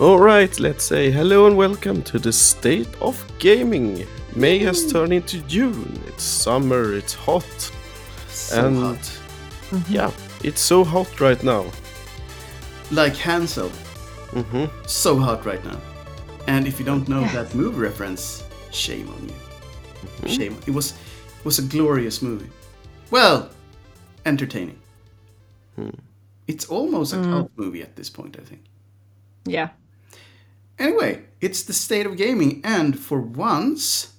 Alright, let's say hello and welcome to the state of gaming. May has turned into June. It's summer, it's hot. So and hot. yeah, it's so hot right now. Like Hansel. Mm-hmm. So hot right now. And if you don't know that movie reference, shame on you. Mm-hmm. Shame. It was it was a glorious movie. Well, entertaining. Hmm. It's almost a cult movie at this point, I think. Yeah. Anyway, it's the state of gaming, and for once,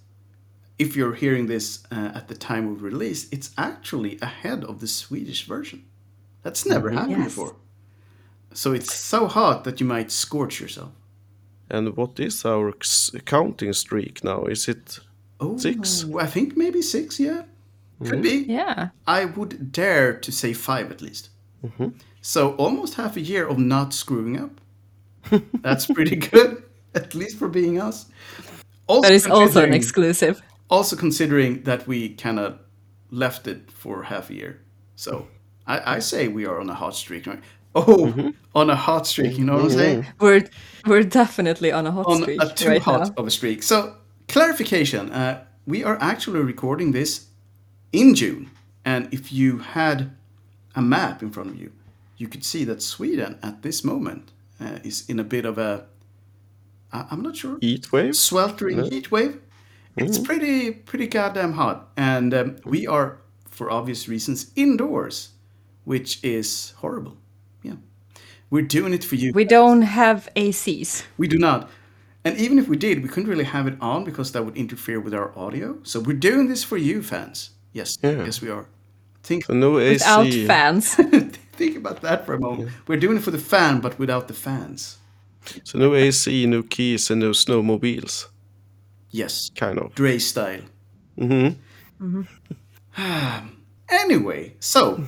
if you're hearing this uh, at the time of release, it's actually ahead of the Swedish version. That's never mm-hmm. happened Yes. before. So it's so hot that you might scorch yourself. And what is our s- counting streak now? Is it Oh, Six? I think maybe six. Yeah, could be. Mm-hmm. Yeah. I would dare to say five at least. Mm-hmm. So almost half a year of not screwing up. That's pretty good, at least for being us. Also That is also an exclusive. Also considering that we kind of left it for half a year. So I, I say we are on a hot streak. Right? Oh, on a hot streak. You know what I'm saying? We're we're definitely on a hot on streak On a too right hot now. of a streak. So, clarification: uh, we are actually recording this in June, and if you had a map in front of you, you could see that Sweden at this moment uh, is in a bit of a I'm not sure heat wave? sweltering heat wave. It's pretty pretty goddamn hot, and um, we are, for obvious reasons, indoors, which is horrible. Yeah, we're doing it for you. We don't have ACs. We do not. And even if we did, we couldn't really have it on because that would interfere with our audio. So we're doing this for you, fans. Yes, Yeah. yes, we are. Think, So no AC. Without fans. think about that for a moment. We're doing it for the fan, but without the fans. So no AC, no keys, and no snowmobiles. Yes, Kind of. Dre style. hmm Anyway, so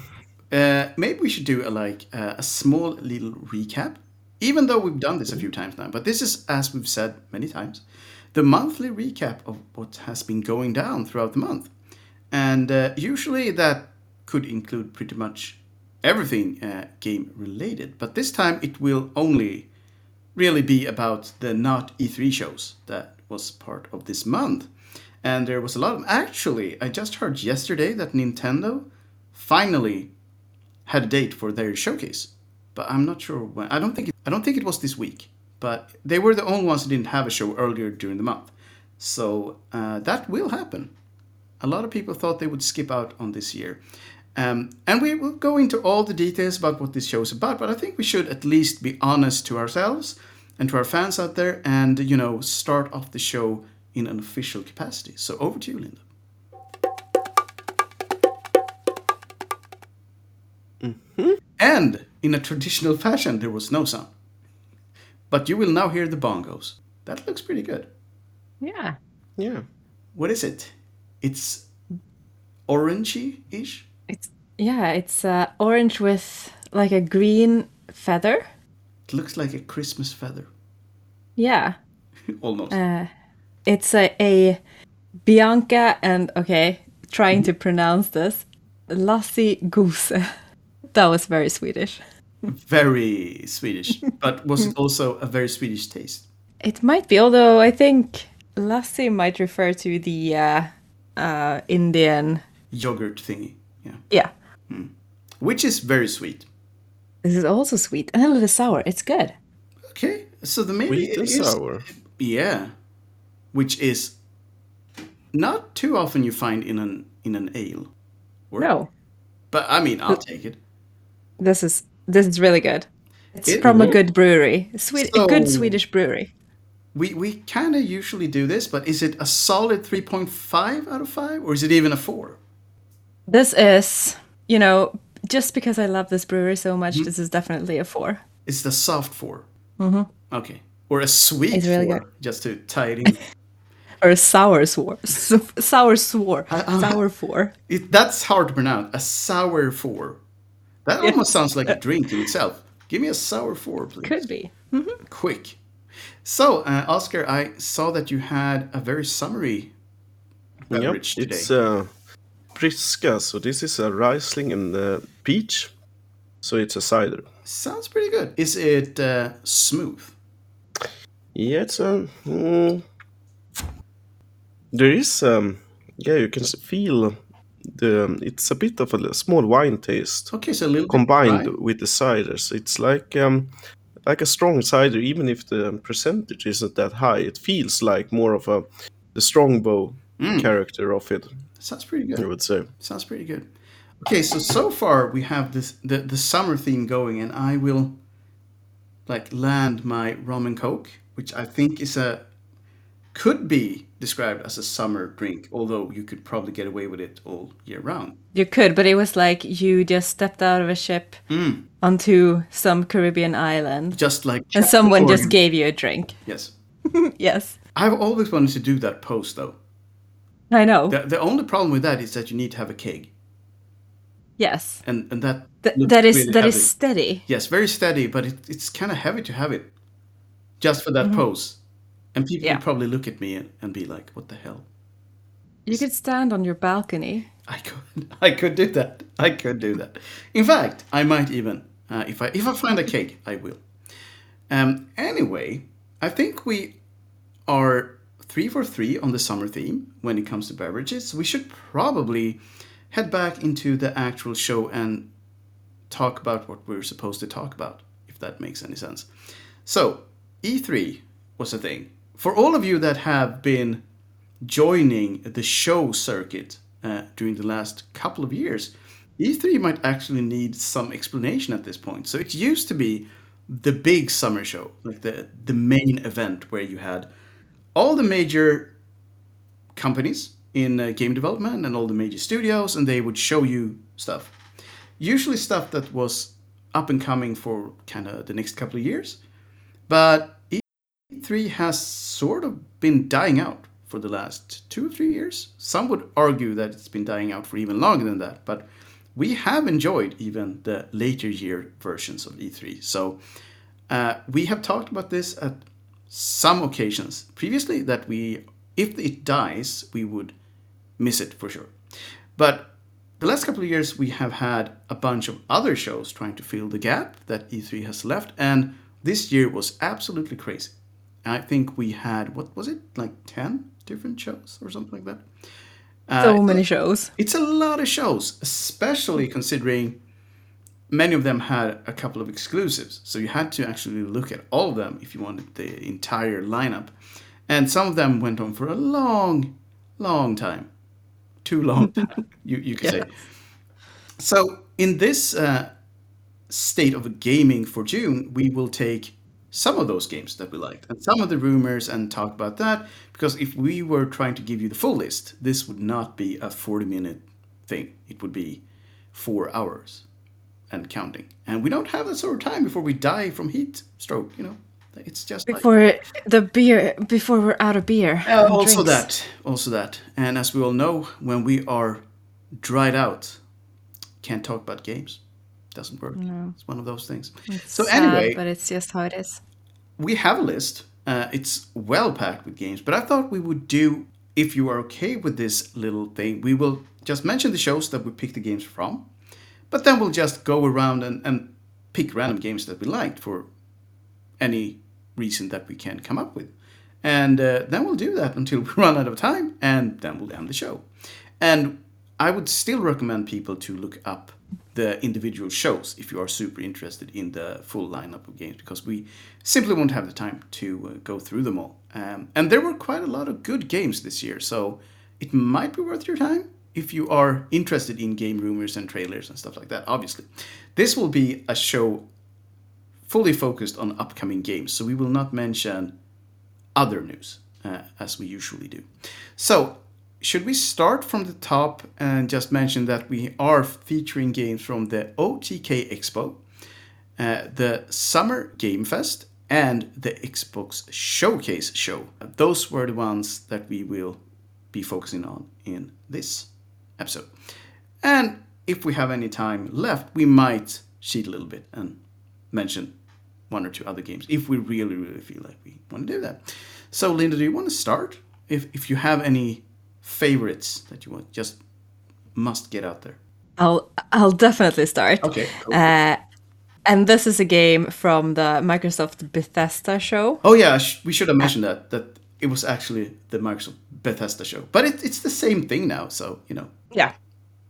uh, maybe we should do a, like uh, a small little recap. Even though we've done this a few times now, but this is, as we've said many times, the monthly recap of what has been going down throughout the month. And uh, usually that could include pretty much everything uh, game related, but this time it will only really be about the not E3 shows that was part of this month. And there was a lot of. Actually, I just heard yesterday that Nintendo finally had a date for their showcase, but I'm not sure when. I don't think it, I don't think it was this week, but they were the only ones who didn't have a show earlier during the month. So uh, that will happen. A lot of people thought they would skip out on this year. Um, and we will go into all the details about what this show is about, but I think we should at least be honest to ourselves and to our fans out there and, you know, start off the show in an official capacity. So over to you, Linda. And in a traditional fashion, there was no sound. But you will now hear the bongos. That looks pretty good. yeah. Yeah. What is it? It's orangey ish? Yeah, it's uh, orange with like a green feather. It looks like a Christmas feather. Yeah. Almost. Uh, it's a, a Bianca and okay, trying to pronounce this. Lassi Goose. that was very Swedish. very Swedish. But was it also a very Swedish taste? It might be, although I think Lassie might refer to the uh, uh, Indian. Yogurt thingy. Yeah. Yeah, Hmm. Which is very sweet. this is also sweet and a little sour. It's good. Okay. So the maybe Sweet it and is- sour. Yeah. Which is not too often you find in an in an ale. Or- No, But I mean, I'll take it. this is this is really good. It's It- from a good brewery, Swede, a good Swedish brewery. We we kind of usually do this, but is it a solid 3.5 out of 5 or is it even a 4? This is, you know, just because I love this brewery so much, this is definitely a four. It's the soft 4. Mm-hmm. Okay. Or a sweet It's really 4, good. just to tie it in. Or a sour swore. S- sour swore. uh, sour four. It, that's hard to pronounce. A sour four. That almost sounds like a drink in itself. Give me a sour four, please. Could be. Quick. So, uh, Oscar, I saw that you had a very summery Yep. beverage today. It's uh, Briska, so this is a Riesling and uh, peach. So it's a cider. Sounds pretty good. Is it uh, smooth? Yeah, it's um, mm, there is um, yeah, you can feel the. um, It's a bit of a small wine taste Okay, so a little combined with the ciders. It's like um, like a strong cider, even if the percentage isn't that high. It feels like more of a the strongbow Mm. character of it. Sounds pretty good. I would say. Sounds pretty good. Okay, so so far we have this the, the summer theme going, and I will like land my rum and coke, which I think is a could be described as a summer drink, although you could probably get away with it all year round. You could, but it was like you just stepped out of a ship hmm. onto some Caribbean island, Just like and someone Or- just gave you a drink. yes. Yes, I've always wanted to do that post though. I know. The, the only problem with that is that you need to have a keg, yes, and and that Th- that is really that is steady. Yes, very steady, but it, it's kind of heavy to have it just for that pose. And people Mm-hmm. Yeah. would probably look at me and, and be like, "What the hell?" You could stand on your balcony. I could, I could do that. I could do that. In fact, I might even, uh, if I if I find a cake, I will. Um. Anyway, I think we are three for three on the summer theme when it comes to beverages. We should probably head back into the actual show and talk about what we're supposed to talk about, if that makes any sense. So, E3 was a thing. For all of you that have been joining the show circuit uh, during the last couple of years, E3 might actually need some explanation at this point. So, it used to be the big summer show, like the, the main event where you had all the major companies in uh, game development and all the major studios, and they would show you stuff. Usually, stuff that was up and coming for kind of the next couple of years. But E3 has sort of been dying out for the last two or three years. Some would argue that it's been dying out for even longer than that, but we have enjoyed even the later year versions of E3. So uh, we have talked about this at some occasions previously that we, if it dies, we would miss it for sure. But the last couple of years, we have had a bunch of other shows trying to fill the gap that E3 has left, and this year was absolutely crazy. I think we had what was it like ten different shows or something like that. Uh, So many shows. it's a lot of shows, especially considering many of them had a couple of exclusives. So you had to actually look at all of them if you wanted the entire lineup. And some of them went on for a long, long time. Too long, time, you, you could say. So in this uh, state of gaming for June, we will take some of those games that we liked and some of the rumors and talk about that. Because if we were trying to give you the full list, this would not be a 40 minute thing. It would be four hours and counting. And we don't have that sort of time before we die from heat stroke, you know? It's just like. Before the beer, before we're out of beer. Uh, also drinks. that, also that, and as we all know, when we are dried out, can't talk about games. Doesn't work. No. It's one of those things. so Sad, anyway, but it's just how it is. we have a list. Uh, it's well packed with games, but I thought we would do, if you are okay with this little thing, we will just mention the shows that we picked the games from, but then we'll just go around and, and pick random games that we liked for any reason that we can come up with. And uh, then we'll do that until we run out of time, and then we'll end the show. And I would still recommend people to look up the individual shows if you are super interested in the full lineup of games, because we simply won't have the time to uh, go through them all. Um, and there were quite a lot of good games this year, so it might be worth your time if you are interested in game rumors and trailers and stuff like that, obviously. This will be a show fully focused on upcoming games, so we will not mention other news uh, as we usually do. So, should we start from the top and just mention that we are featuring games from the OTK Expo, uh, the Summer Game Fest, and the Xbox Showcase show? Those were the ones that we will be focusing on in this episode. And if we have any time left, we might cheat a little bit and mention one or two other games if we really, really feel like we want to do that. So, Linda, do you want to start? If if you have any favorites that you want, just must get out there. I'll I'll definitely start. Okay. cool. Uh, And this is a game from the Microsoft Bethesda show. Oh yeah, sh- we should have mentioned that that it was actually the Microsoft Bethesda show, but it, it's the same thing now. So you know, Yeah.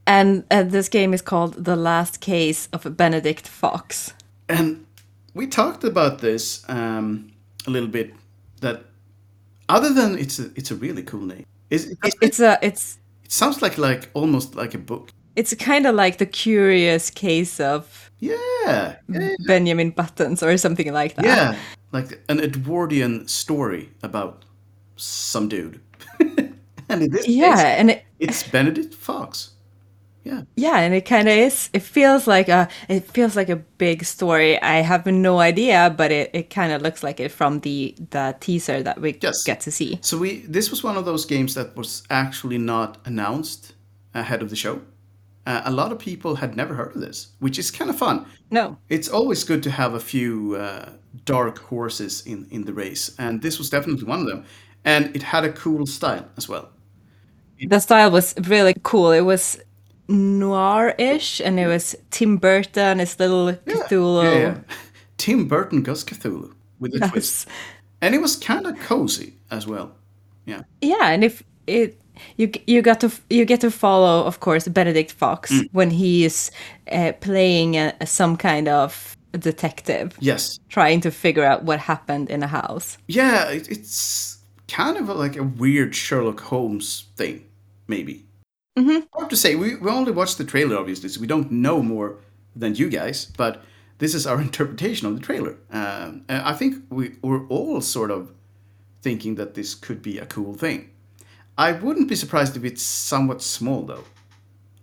And uh, this game is called The Last Case of Benedict Fox. and we talked about this um, a little bit. That other than it's a it's a really cool name. Is it, It- it's a it's it sounds like like almost like a book. it's kind of like the curious case of Yeah, yeah, Benjamin Buttons or something like that. yeah. like an Edwardian story about some dude. and in this Yeah, case, and it, it's Benedict Fox. Yeah. yeah, and it kind of is. It feels like a it feels like a big story. I have no idea, but it, it kind of looks like it from the the teaser that we Yes. get to see. So we this was one of those games that was actually not announced ahead of the show. Uh, a lot of people had never heard of this, which is kind of fun. No, It's always good to have a few uh, dark horses in in the race, and this was definitely one of them. And it had a cool style as well. The style was really cool. It was noir-ish, and it was Tim Burton, his little Cthulhu. Yeah, yeah. Tim Burton Gus Cthulhu with a twist, and it was kind of cozy as well. Yeah. Yeah, and if it you you got to you get to follow, of course, Benedict Fox Mm. when he is uh, playing a, some kind of detective, Yes. trying to figure out what happened in a house. Yeah, it, it's kind of a, like a weird Sherlock Holmes thing, maybe. Mm-hmm. Hard to say. We, we only watched the trailer, obviously, so we don't know more than you guys, but this is our interpretation of the trailer. Um, I think we, we're all sort of thinking that this could be a cool thing. I wouldn't be surprised if it's somewhat small, though.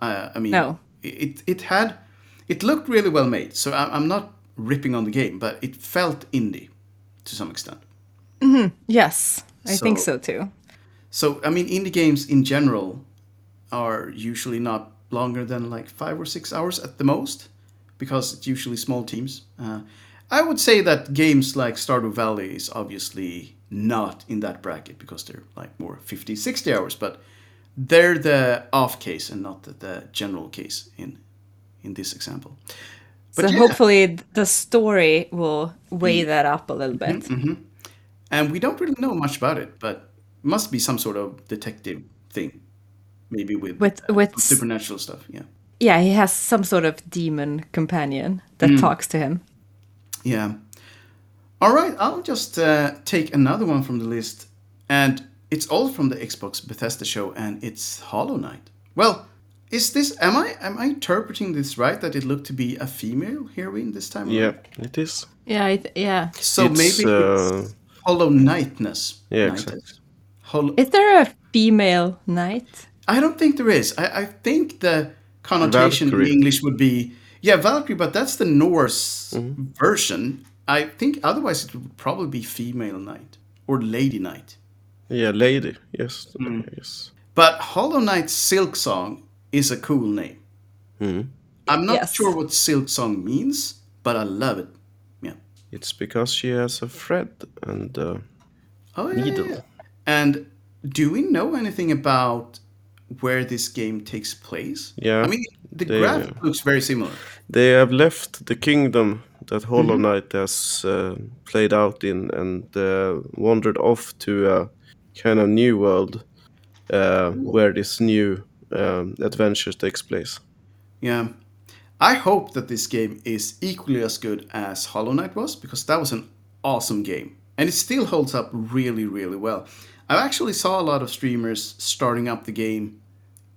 Uh, I mean, No. it, it had, it looked really well made, so I, I'm not ripping on the game, but it felt indie to some extent. Hmm. Yes, I think So- so too. So, I mean, indie games in general are usually not longer than like five or six hours at the most, because it's usually small teams. Uh, I would say that games like Stardew Valley is obviously not in that bracket because they're like more 50, 60 hours, but they're the off case and not the, the general case in in this example. But so yeah. hopefully the story will weigh Mm. that up a little bit. Mm-hmm. And we don't really know much about it, but it must be some sort of detective thing, maybe with With with supernatural stuff. Yeah, yeah, he has some sort of demon companion that Mm. talks to him. yeah. All right, I'll just uh, take another one from the list, and it's all from the Xbox Bethesda show, and it's Hollow Knight. Well, is this? Am I am I interpreting this right? That it looked to be a female heroine this time? Yeah, around? it is. Yeah, it, yeah. So It's, maybe uh, it's Hollow Knightness. Yeah, Knight. exactly. Hollow. Is there a female knight? I don't think there is. I, I think the connotation Valkyrie. in English would be yeah, Valkyrie, but that's the Norse Mm-hmm. version. I think otherwise it would probably be female knight or lady knight. Yeah, lady. Yes. Mm. Yes. But Hollow Knight Silksong is a cool name. Mhm. I'm not Yes. sure what Silksong means, but I love it. It's because she has a thread and uh, Oh yeah, Needle. yeah. And do we know anything about where this game takes place? Yeah, I mean, the they- graph looks very similar. they have left the kingdom that Hollow Mm-hmm. Knight has uh, played out in and uh, wandered off to a kind of new world uh, where this new um, adventure takes place. Yeah. I hope that this game is equally as good as Hollow Knight was because that was an awesome game. And it still holds up really, really well. I actually saw a lot of streamers starting up the game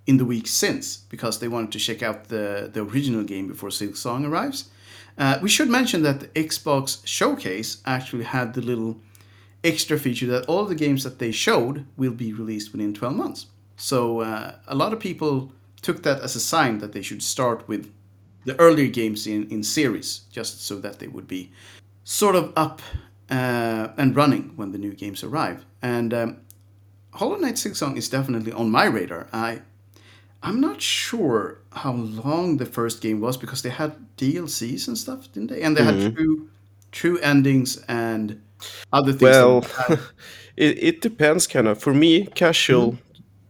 in the week since because they wanted to check out the, the original game before Silksong arrives. Uh, we should mention that the Xbox Showcase actually had the little extra feature that all the games that they showed will be released within 12 months. So uh, a lot of people took that as a sign that they should start with the earlier games in, in series, just so that they would be sort of up uh, and running when the new games arrive. And um, Hollow Knight Silksong is definitely on my radar. I I'm not sure how long the first game was because they had DLCs and stuff, didn't they? And they had true true endings and other things. Well, it, it depends kind of. For me, casual Mm-hmm.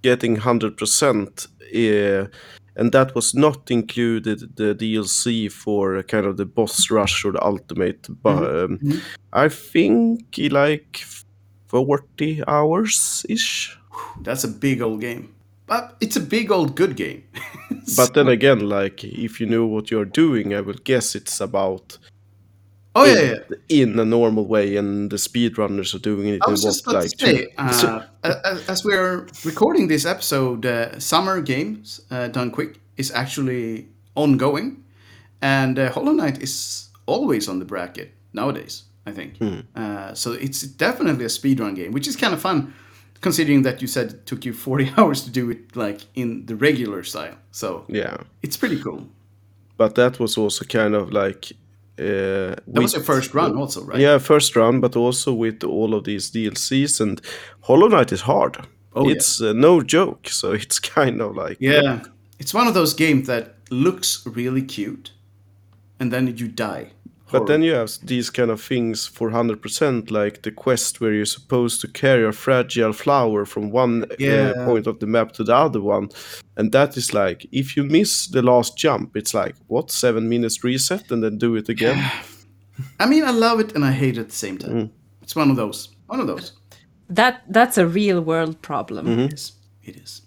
getting 100% uh, and that was not included the DLC for kind of the boss rush or the ultimate. But um, Mhm. I think like forty hours ish. That's a big old game. But it's a big old good game. But then again, like if you know what you're doing, I will guess it's about oh yeah, in, yeah. in a normal way, and the speedrunners are doing it I was just about like to say, uh, a- as we're recording this episode, uh, Summer Games uh, Done Quick is actually ongoing, and uh, Hollow Knight is always on the bracket nowadays. I think uh, so. It's definitely a speedrun game, which is kind of fun, considering that you said it took you forty hours to do it like in the regular style. So yeah. it's pretty cool. But that was also kind of like uh, That was your first run, also, right? Yeah, first run, but also with all of these DLCs and Hollow Knight is hard. Oh, yeah. it's uh, no joke. So it's kind of like Yeah, it's one of those games that looks really cute, and then you die. But then you have these kind of things for hundred percent, like the quest where you're supposed to carry a fragile flower from one Yeah. uh, point of the map to the other one, and that is like if you miss the last jump, it's like what seven minutes reset and then do it again. I mean, I love it and I hate it at the same time. Mm. It's one of those. One of those. That that's a real world problem. Mm-hmm. It is. It is.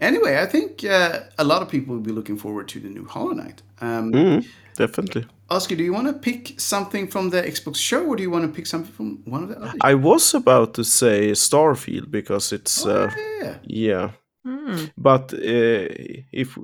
Anyway, I think uh, a lot of people will be looking forward to the new Hollow Knight. Um, Mm, definitely. Oscar, do you want to pick something from the Xbox show, or do you want to pick something from one of the others? I was about to say Starfield because it's uh, yeah. yeah, Hmm. but uh, if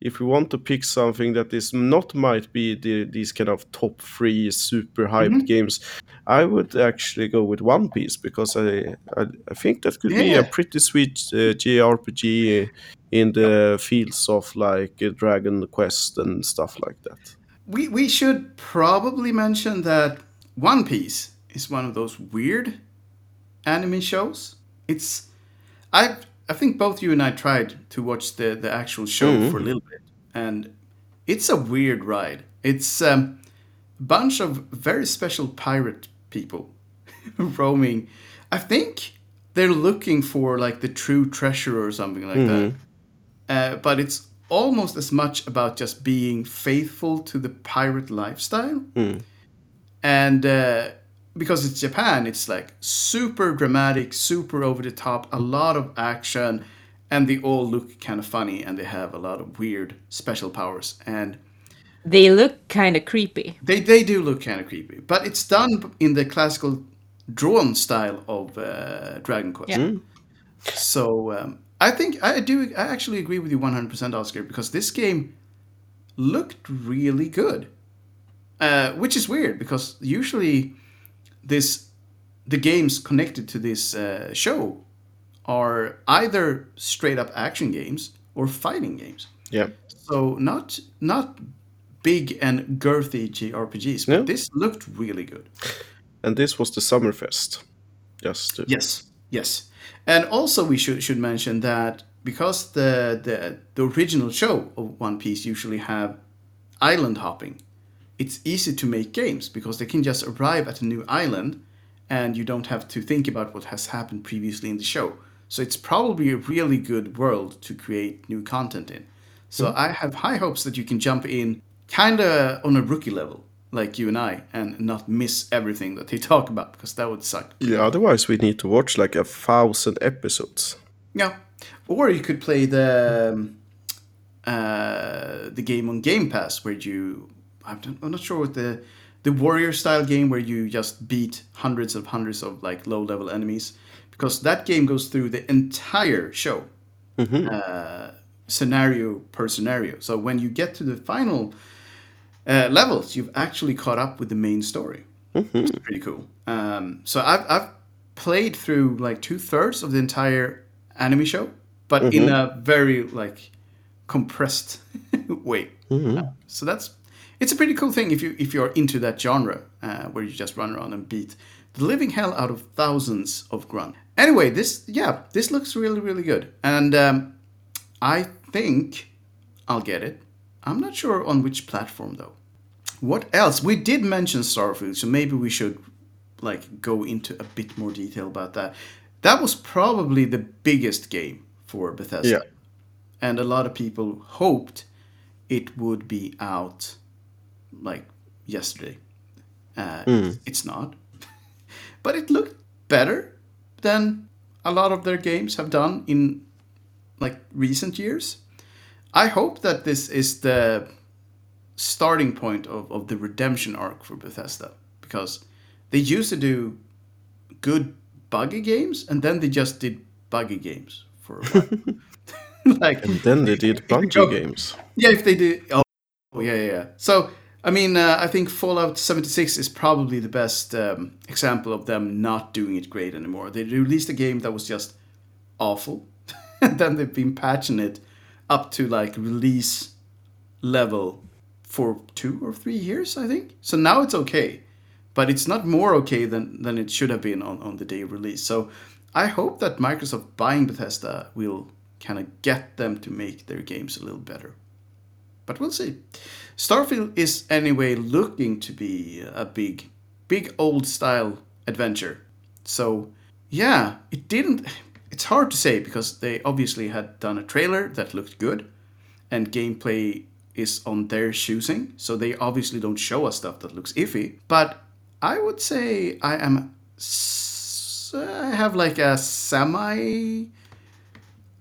if we want to pick something that is not might be the, these kind of top three super hyped Mm-hmm. games, I would actually go with One Piece because I I, I think that could be a pretty sweet uh, JRPG in the fields of like uh, Dragon Quest and stuff like that. We we should probably mention that One Piece is one of those weird anime shows. It's I I think both you and I tried to watch the the actual show for a little bit, and it's a weird ride. It's um, a bunch of very special pirate people roaming. I think they're looking for like the true treasure or something like that. Uh, but it's almost as much about just being faithful to the pirate lifestyle. And uh, because it's Japan, it's like super dramatic, super over the top, a lot of action, and they all look kind of funny and they have a lot of weird special powers. And They look kind of creepy. they, they do look kind of creepy, but it's done in the classical drawn style of uh, Dragon Quest. Yeah. So um, I think I do. I actually agree with you 100%, Oscar, because this game looked really good, uh, which is weird because usually this the games connected to this uh, show are either straight up action games or fighting games. Yeah. So not not big and girthy JRPGs, but No. this looked really good. And this was the Summerfest. Just to, Yes, yes, and also we should should mention that because the the the original show of One Piece usually have island hopping, it's easy to make games because they can just arrive at a new island, and you don't have to think about what has happened previously in the show. So it's probably a really good world to create new content in. So mm-hmm. I have high hopes that you can jump in kind of on a rookie level, like you and I, and not miss everything that they talk about because that would suck. Yeah, otherwise we need to watch like a thousand episodes. Yeah, or you could play the um, uh, the game on Game Pass where you I'm not, I'm not sure what the the warrior style game where you just beat hundreds of hundreds of like low level enemies because that game goes through the entire show uh, scenario per scenario. So when you get to the final uh, levels, you've actually caught up with the main story. It's pretty cool. Um, so I've, I've played through like two thirds of the entire anime show, but in a very like compressed way. Uh, so that's it's a pretty cool thing if you if you're into that genre uh, where you just run around and beat the living hell out of thousands of grunt. Anyway, this yeah, this looks really really good, and um, I think I'll get it. I'm not sure on which platform though. What else? We did mention Starfield, so maybe we should like go into a bit more detail about that. That was probably the biggest game for Bethesda. and a lot of people hoped it would be out like yesterday. Uh, It's not, but it looked better than a lot of their games have done in like recent years. I hope that this is the starting point of, of the redemption arc for Bethesda because they used to do good buggy games and then they just did buggy games for a while. like And then they did Bungie go- games. yeah, if they did. Oh, yeah, yeah, yeah. So, I mean, uh, I think Fallout 76 is probably the best um, example of them not doing it great anymore. They released a game that was just awful, and then they've been patching it up to like release level for two or three years, I think. So now it's okay, but it's not more okay than, than it should have been on, on the day of release. So I hope that Microsoft buying Bethesda will kind of get them to make their games a little better. But we'll see. Starfield is anyway looking to be a big, big old style adventure. So, yeah, it didn't. It's hard to say because they obviously had done a trailer that looked good, and gameplay is on their choosing. So they obviously don't show us stuff that looks iffy. But I would say I am. I have like a semi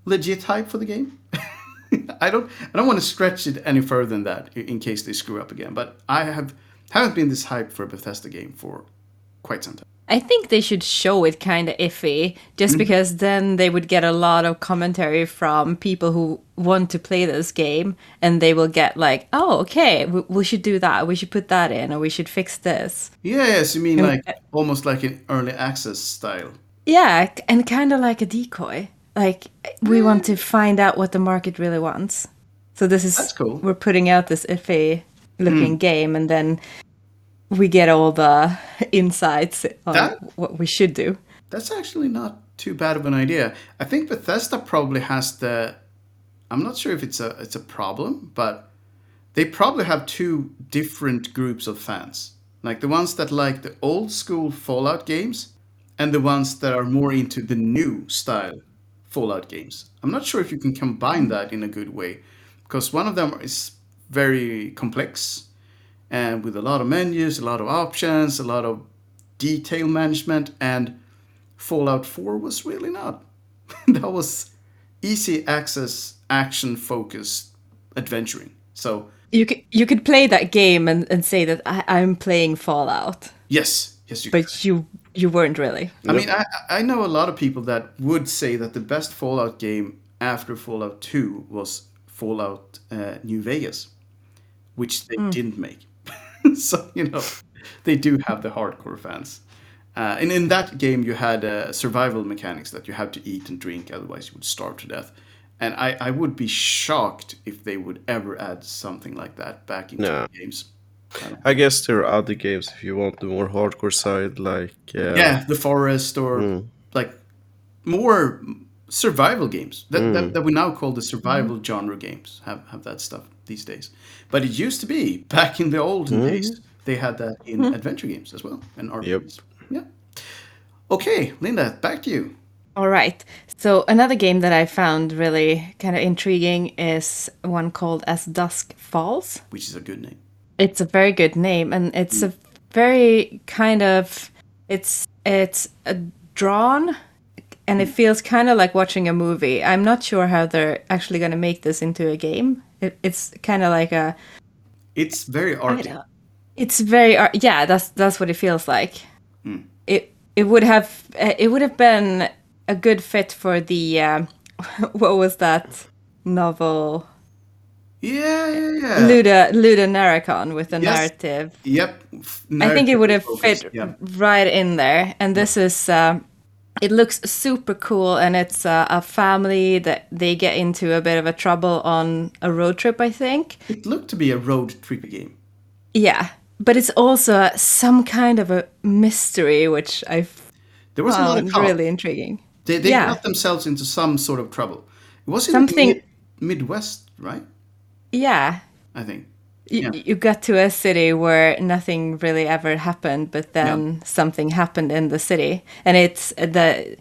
legit hype for the game. I don't I don't want to stretch it any further than that in case they screw up again. But I have haven't been this hyped for a Bethesda game for quite some time. I think they should show it kind of iffy, just mm. because then they would get a lot of commentary from people who want to play this game, and they will get like, "Oh, okay, we, we should do that. We should put that in, or we should fix this." Yes, you mean like almost like an early access style. Yeah, and kind of like a decoy. Like we mm. want to find out what the market really wants. So this is That's cool. we're putting out this iffy looking mm. game, and then we get all the insights on That- what we should do. That's actually not too bad of an idea. I think Bethesda probably has the I'm not sure if it's a it's a problem, but they probably have two different groups of fans. Like the ones that like the old school Fallout games and the ones that are more into the new style Fallout games. I'm not sure if you can combine that in a good way because one of them is very complex and with a lot of menus, a lot of options, a lot of detail management, and Fallout 4 was really not. that was easy access, action focused adventuring. So, You could you could play that game and, and say that I, I'm playing Fallout, yes, yes, you could. but you you weren't really. I mean, I, I know a lot of people that would say that the best Fallout game after Fallout 2 was Fallout uh, New Vegas, which they didn't make. so, you know, they do have the hardcore fans. Uh, and in that game, you had uh, survival mechanics that you had to eat and drink, otherwise, you would starve to death. And I, I would be shocked if they would ever add something like that back into No. the games. I guess there are other games if you want the more hardcore side, like uh, yeah, the forest or like more survival games that, that, mm. that we now call the survival mm. genre games have, have that stuff these days. But it used to be back in the olden mm. days. They had that in adventure games as well and RPGs. Yep. Yeah. Okay, Linda, back to you. All right. So another game that I found really kind of intriguing is one called As Dusk Falls. Which is a good name. It's a very good name, and it's a very kind of it's it's a drawn, and it feels kind of like watching a movie. I'm not sure how they're actually going to make this into a game. It, it's kind of like a It's very arty. it's very ar- yeah. That's that's what it feels like. It it would have uh, it would have been a good fit for the um, what was that novel Yeah, yeah, yeah. Luda LudoNarraCon with the Yes. narrative. Yep. I think it would have fit Yeah. right in there. And this is, um, it looks super cool. And it's uh, a family that they get into a bit of a trouble on a road trip, I think. It looked to be a road trip game. Yeah. But it's also some kind of a mystery, which I've. There was a found really intriguing. They, they Yeah. got themselves into some sort of trouble. It was in Something- mid- Midwest, right? Yeah. I think. You, Yeah. you got to a city where nothing really ever happened, but then something happened in the city, and it's the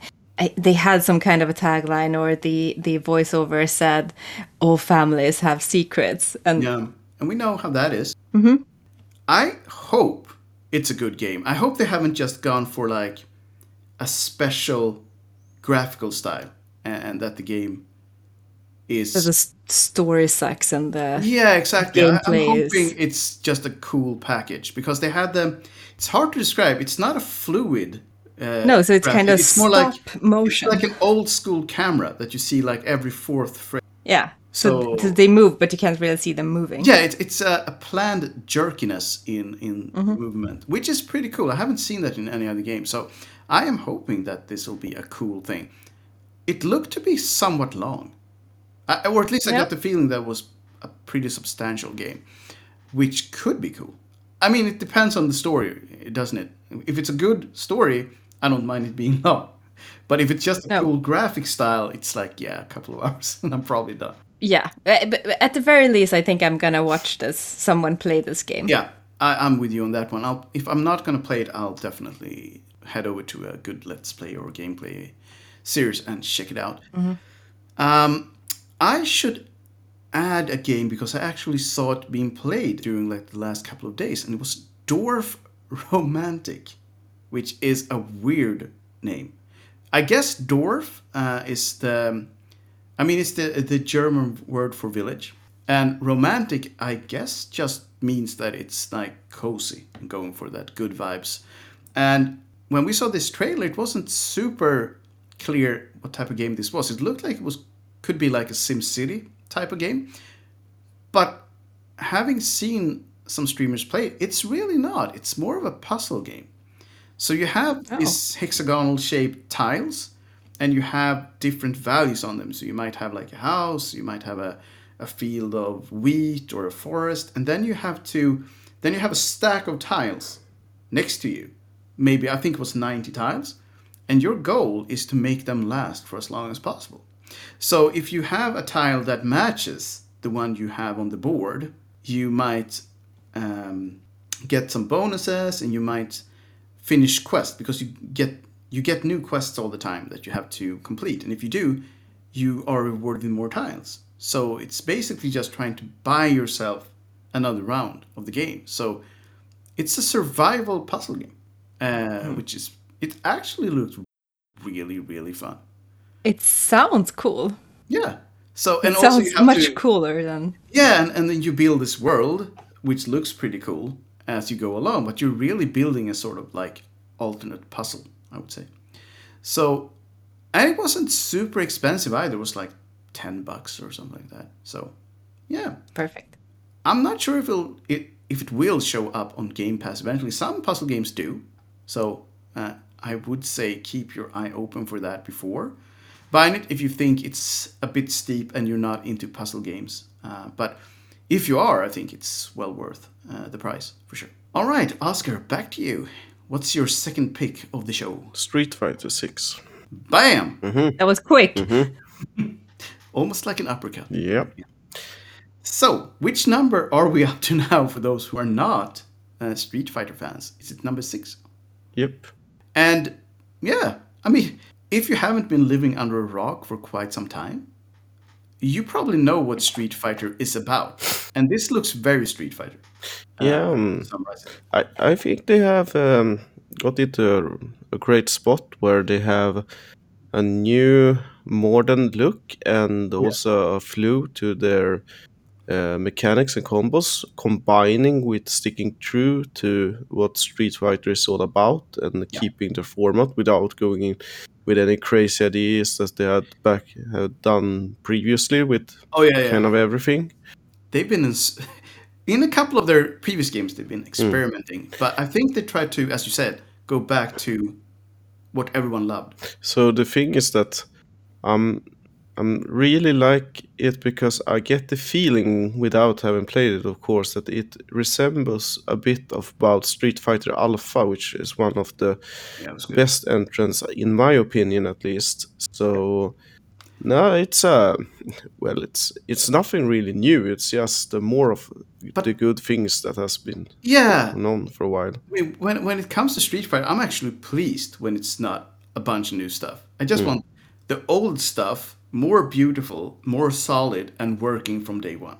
they had some kind of a tagline or the the voiceover said all families have secrets and Yeah, and we know how that is. Mm-hmm. I hope it's a good game. I hope they haven't just gone for like a special graphical style, and, and that the game is. the s- story sucks and the yeah, exactly. I, I'm gameplay is- hoping it's just a cool package because they had the. It's hard to describe. It's not a fluid. Uh, no so it's graphic. kind of it's stop more like motion it's like an old school camera that you see like every fourth frame. yeah so, So- they move but you can't really see them moving Yeah, it's it's a, a planned jerkiness in in Mm-hmm. movement, which is pretty cool. I haven't seen that in any other game, so I am hoping that this will be a cool thing. It looked to be somewhat long, I, or at least I Yep. got the feeling that was a pretty substantial game, which could be cool. I mean, it depends on the story, doesn't it? If it's a good story, I don't mind it being long. But if it's just a No. cool graphic style, it's like yeah, a couple of hours, and I'm probably done. yeah Uh, but at the very least i think i'm gonna watch this someone play this game Yeah, I, I'm with you on that one. I'll, if I'm not going to play it, I'll definitely head over to a good Let's Play or gameplay series and check it out. Um, I should add a game because I actually saw it being played during like the last couple of days, and it was Dwarf Romantic, which is a weird name. I guess Dorf uh, is the, I mean, it's the the German word for village, and romantic, I guess, just means that it's like cozy and going for that good vibes. And when we saw this trailer, it wasn't super clear what type of game this was. It looked like it was could be like a SimCity type of game, but having seen some streamers play it, it's really not. It's more of a puzzle game. So you have oh. these hexagonal shaped tiles and you have different values on them. So you might have like a house, you might have a, a field of wheat or a forest, and then you have to then you have a stack of tiles next to you. Maybe I think it was 90 tiles. And your goal is to make them last for as long as possible. So if you have a tile that matches the one you have on the board, you might um, get some bonuses and you might finish quests because you get you get new quests all the time that you have to complete. And if you do, you are rewarded with more tiles. So it's basically just trying to buy yourself another round of the game. So it's a survival puzzle game, uh, which is it actually looks really really fun. It sounds cool. Yeah. So It and also you sounds much to, cooler than yeah, and, and then you build this world, which looks pretty cool as you go along, but you're really building a sort of like alternate puzzle, I would say. So, and it wasn't super expensive either. It was like 10 bucks or something like that. So, yeah. perfect. I'm not sure if it'll, it if it will show up on Game Pass eventually. Some puzzle games do. So, uh, I would say keep your eye open for that before buying it if you think it's a bit steep and you're not into puzzle games. Uh, but if you are, I think it's well worth uh, the price for sure. All right, Oscar, back to you. What's your second pick of the show? Street Fighter 6. Bam! That was quick. Mm-hmm. Almost like an uppercut. Yep. So, which number are we up to now for those who are not uh, Street Fighter fans? Is it number six? Yep. And yeah, I mean, if you haven't been living under a rock for quite some time, you probably know what Street Fighter is about. And this looks very Street Fighter. Yeah, um, I, I think they have um, got it a, a great spot where they have a new modern look and also a flow to their uh, mechanics and combos, combining with sticking true to what Street Fighter is all about and keeping the format without going in with any crazy ideas that they had back had done previously with Oh, yeah, yeah. kind of everything. They've been in, in a couple of their previous games, they've been experimenting. But I think they tried to, as you said, go back to what everyone loved. So the thing is that um, I'm really like it because I get the feeling without having played it, of course, that it resembles a bit of about Street Fighter Alpha, which is one of the Yeah, it was good. best entrants in my opinion, at least. So no, it's uh, well, it's it's nothing really new. It's just uh, more of But- the good things that has been Yeah, known for a while. I mean, when when it comes to Street Fighter, I'm actually pleased when it's not a bunch of new stuff. I just want the old stuff more beautiful, more solid, and working from day one.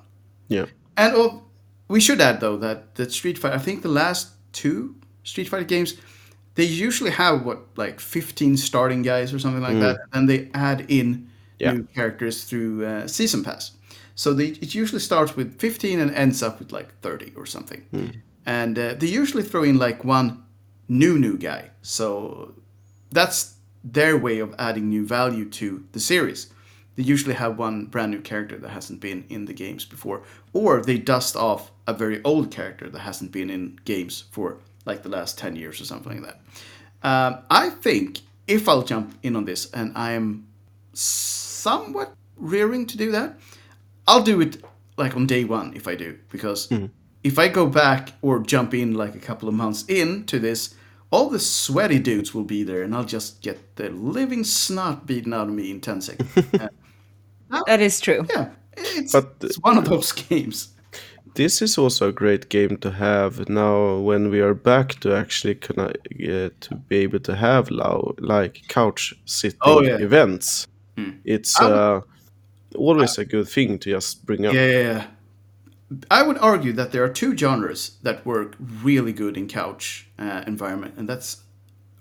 Yeah. And oh, we should add though that that Street Fighter. I think the last two Street Fighter games, they usually have what like fifteen starting guys or something like that, and they add in Yeah. new characters through uh, season pass. So they, it usually starts with fifteen and ends up with like thirty or something. And uh, they usually throw in like one new new guy. So that's their way of adding new value to the series. They usually have one brand new character that hasn't been in the games before, or they dust off a very old character that hasn't been in games for like the last 10 years or something like that. Um, I think if I'll jump in on this, and I am somewhat rearing to do that, I'll do it like on day one if I do, because if I go back or jump in like a couple of months into this, all the sweaty dudes will be there, and I'll just get the living snot beaten out of me in 10 seconds. That is true. yeah, it's, But- it's one of those games. This is also a great game to have now when we are back to actually conna, uh, to be able to have low, like couch sitting Oh, yeah. events. It's I would- uh, always a good thing to just bring up. Yeah, yeah, yeah. I would argue that there are two genres that work really good in couch uh, environment, and that's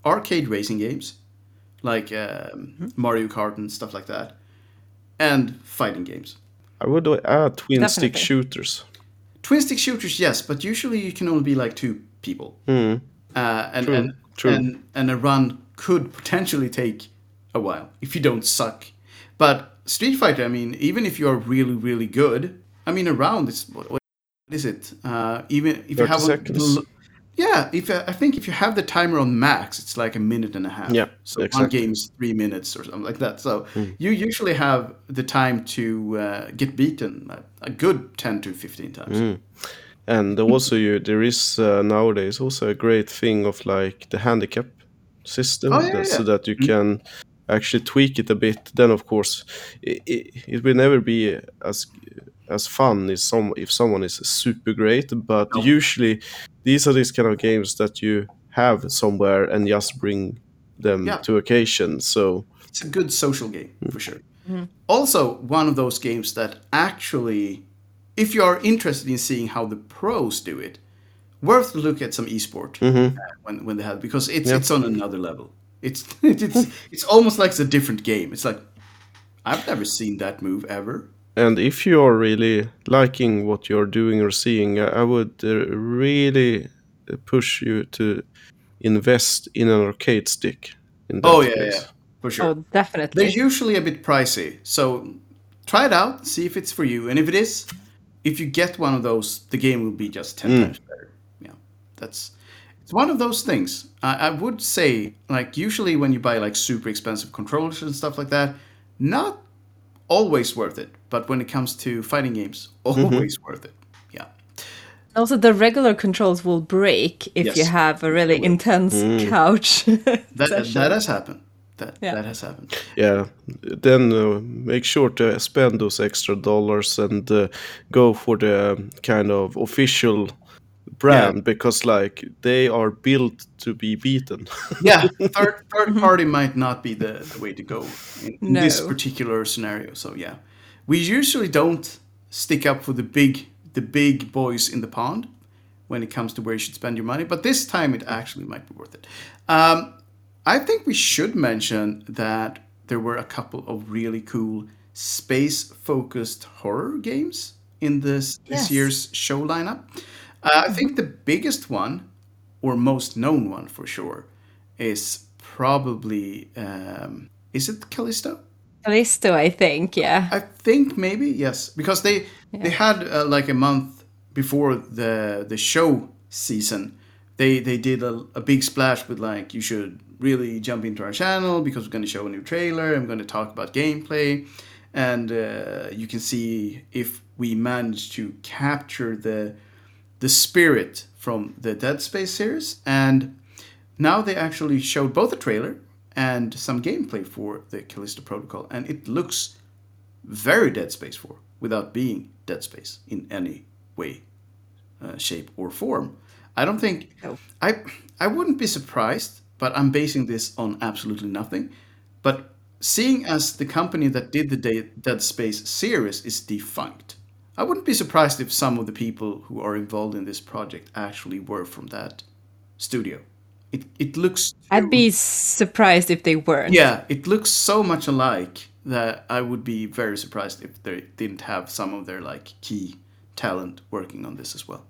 arcade racing games, like um, Mario Kart and stuff like that, and fighting games. I would add twin stick shooters. Twin stick shooters, yes, but usually you can only be like two people, Mm. uh, and True, and, true. and and a run could potentially take a while if you don't suck. But Street Fighter, I mean, even if you are really really good, I mean, a round is what, what is it? Uh, even if you 30 have seconds. A, yeah, if uh, I think if you have the timer on max, it's like a minute and a half. Yeah, so one exactly. game is three minutes or something like that. So Hmm. you usually have the time to uh, get beaten a, good ten to fifteen times. Hmm. And also, you there is uh, nowadays also a great thing of like the handicap system, Oh, yeah, that- yeah. so that you can actually tweak it a bit. Then, of course, it, it, it will never be as as fun if some if someone is super great. But No. usually, these are these kind of games that you have somewhere and just bring them Yeah. to occasion. So It's a good social game mm. for sure. Mm-hmm. Also, one of those games that actually, if you are interested in seeing how the pros do it, worth to look at some esport mm-hmm. uh, when when they have because it's Yeah. it's on another level. It's it's it's almost like it's a different game. It's like I've never seen that move ever. And if you are really liking what you're doing or seeing, I I would uh, really push you to invest in an arcade stick. In that Oh yeah, case. yeah, for sure. Oh, definitely. They're usually a bit pricey, so try it out, see if it's for you, and if it is, if you get one of those, the game will be just ten times better. Yeah, that's it's one of those things. I, I would say, like usually when you buy like super expensive controllers and stuff like that, not always worth it, but when it comes to fighting games, always worth it. Yeah. Also, the regular controls will break if you have a really intense couch. That that has happened. That Yeah. that has happened. Yeah, then uh, make sure to spend those extra dollars and uh, go for the um, kind of official brand because like they are built to be beaten. yeah, third third party might not be the, the way to go in, in this particular scenario. So yeah, we usually don't stick up for the big the big boys in the pond when it comes to where you should spend your money. But this time it actually might be worth it. Um, I think we should mention that there were a couple of really cool space focused horror games in this this Yes. year's show lineup. Uh, I think the biggest one or most known one for sure is probably um, is it Callisto? Callisto, I think, yeah. I think maybe yes, because they they had uh, like a month before the the show season. They they did a, a big splash with like you should really jump into our channel because we're going to show a new trailer. I'm going to talk about gameplay, and uh, you can see if we manage to capture the the spirit from the Dead Space series. And now they actually showed both a trailer and some gameplay for the Callisto Protocol, and it looks very Dead Space 4 without being Dead Space in any way, uh, shape, or form. I don't think No. I I wouldn't be surprised but I'm basing this on absolutely nothing. But seeing as the company that did the Dead Space series is defunct, I wouldn't be surprised if some of the people who are involved in this project actually were from that studio. It it looks I'd be surprised if they weren't. yeah, it looks so much alike that I would be very surprised if they didn't have some of their like key talent working on this as well.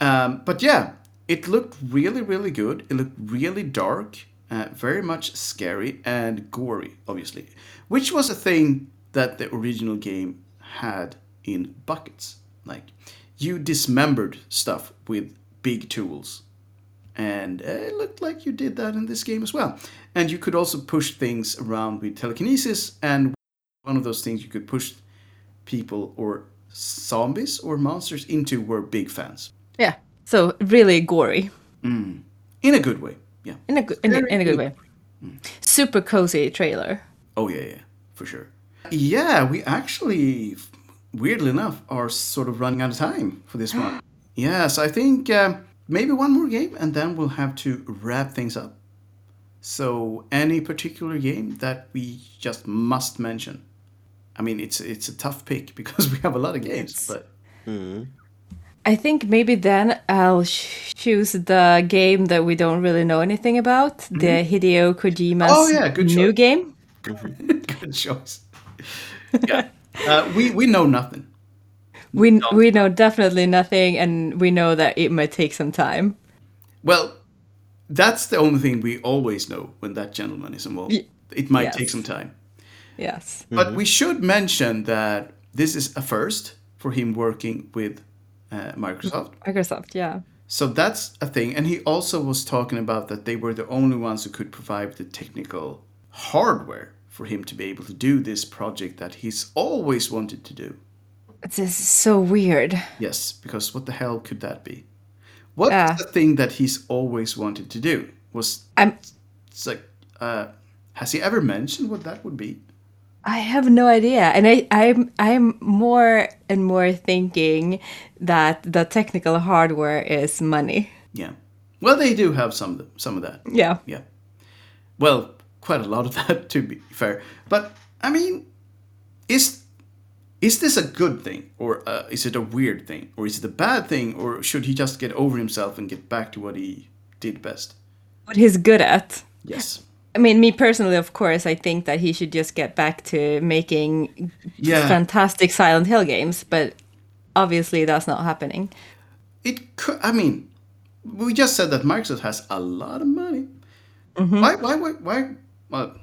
Um, but yeah, it looked really, really good. It looked really dark, uh, very much scary and gory, obviously, which was a thing that the original game had in buckets. Like you dismembered stuff with big tools and uh, it looked like you did that in this game as well. And you could also push things around with telekinesis, and one of those things you could push people or zombies or monsters into were big fans. Yeah. So really gory In a good way. Yeah. in a good in, a- in a good good. way. Super cozy trailer. Oh, yeah, yeah, for sure. Yeah, we actually, weirdly enough, are sort of running out of time for this one. Yes, I think um, maybe one more game and then we'll have to wrap things up. So, any particular game that we just must mention? I mean, it's it's a tough pick because we have a lot of games, but I think maybe then I'll sh- choose the game that we don't really know anything about, the Hideo Kojima's Mm-hmm. Oh, yeah, good new choice. game. good choice. Yeah, uh, we we know nothing. We we know definitely nothing, and we know that it might take some time. Well, that's the only thing we always know when that gentleman is involved. It might yes. take some time. Yes. But we should mention that this is a first for him working with uh, Microsoft. Microsoft, yeah. So that's a thing. And he also was talking about that they were the only ones who could provide the technical hardware for him to be able to do this project that he's always wanted to do. This is so weird. Yes, because what the hell could that be? What's Yeah. the thing that he's always wanted to do? Was I'm it's like, uh, has he ever mentioned what that would be? I have no idea, and I I'm I'm more and more thinking that the technical hardware is money. Yeah. Well, they do have some some of that. Yeah. Yeah. Well, quite a lot of that to be fair. But I mean, is is this a good thing or uh, is it a weird thing or is it a bad thing or should he just get over himself and get back to what he did best? What he's good at. Yes. I mean, me personally, of course, I think that he should just get back to making Yeah. fantastic Silent Hill games, but obviously that's not happening. It could. I mean, we just said that Microsoft has a lot of money. Why? Why? Why? Why? Well,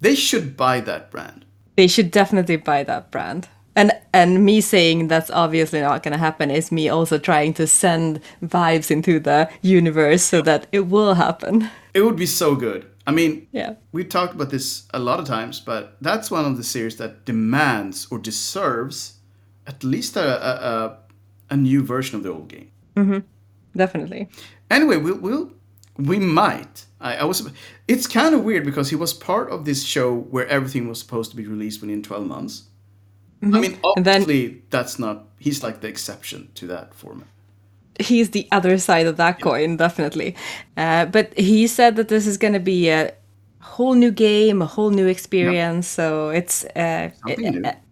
they should buy that brand. They should definitely buy that brand. And and me saying that's obviously not going to happen is me also trying to send vibes into the universe so that it will happen. It would be so good. I mean, Yeah. we talked about this a lot of times, but that's one of the series that demands or deserves at least a a, a, a new version of the old game. Mhm. Definitely. Anyway, we'll, we'll we might. I, I was. It's kind of weird because he was part of this show where everything was supposed to be released within twelve months. I mean, And then- that's not. He's like the exception to that format. he's the other side of that coin, definitely. Uh, but he said that this is going to be a whole new game, a whole new experience. So it's uh,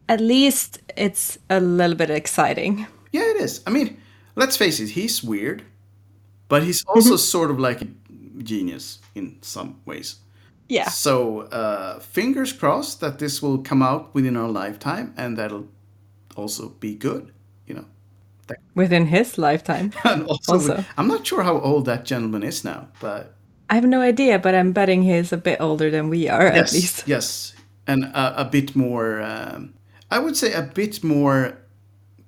at least it's a little bit exciting. Yeah, it is. I mean, let's face it, he's weird, but he's also sort of like a genius in some ways. Yeah, So, uh, fingers crossed that this will come out within our lifetime and that'll also be good, you know. within his lifetime. And also, Also. I'm not sure how old that gentleman is now, but I have no idea, but I'm betting he's a bit older than we are, at least. yes, and a, a bit more. Um, I would say a bit more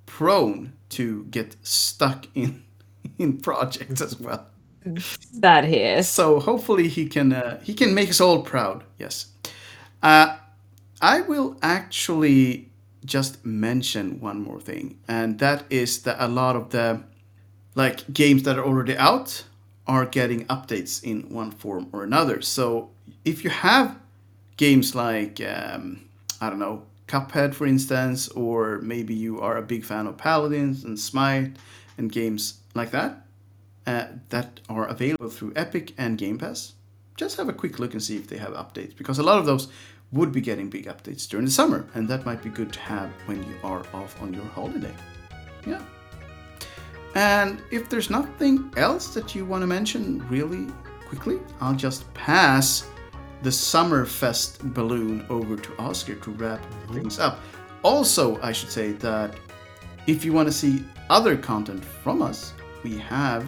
prone to get stuck in in projects as well. That he is. So hopefully he can uh, he can make us all proud. Yes. Uh, I will actually just mention one more thing, and that is that a lot of the like games that are already out are getting updates in one form or another. So if you have games like um, I don't know Cuphead, for instance, or maybe you are a big fan of Paladins and Smite and games like that uh, that are available through Epic and Game Pass, just have a quick look and see if they have updates because a lot of those would be getting big updates during the summer, and that might be good to have when you are off on your holiday. Yeah. And if there's nothing else that you want to mention really quickly, I'll just pass the Summerfest balloon over to Oscar to wrap things up. Also, I should say that if you want to see other content from us, we have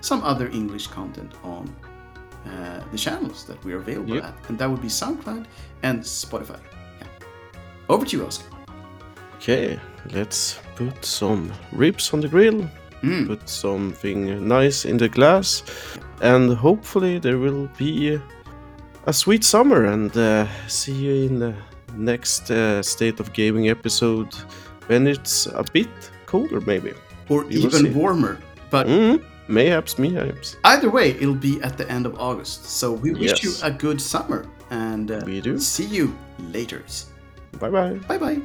some other English content on uh, the channels that we're available Yep. at, and that would be SoundCloud and Spotify. Yeah. Over to you, Oscar. Okay, let's put some ribs on the grill, Mm. put something nice in the glass, and hopefully there will be a sweet summer. And uh, see you in the next uh, State of Gaming episode when it's a bit colder, maybe. Or We even see. warmer. But Mm, mayhaps, mayhaps. either way, it'll be at the end of August. So we wish Yes. you a good summer and uh, We do. see you later. Bye bye. Bye bye.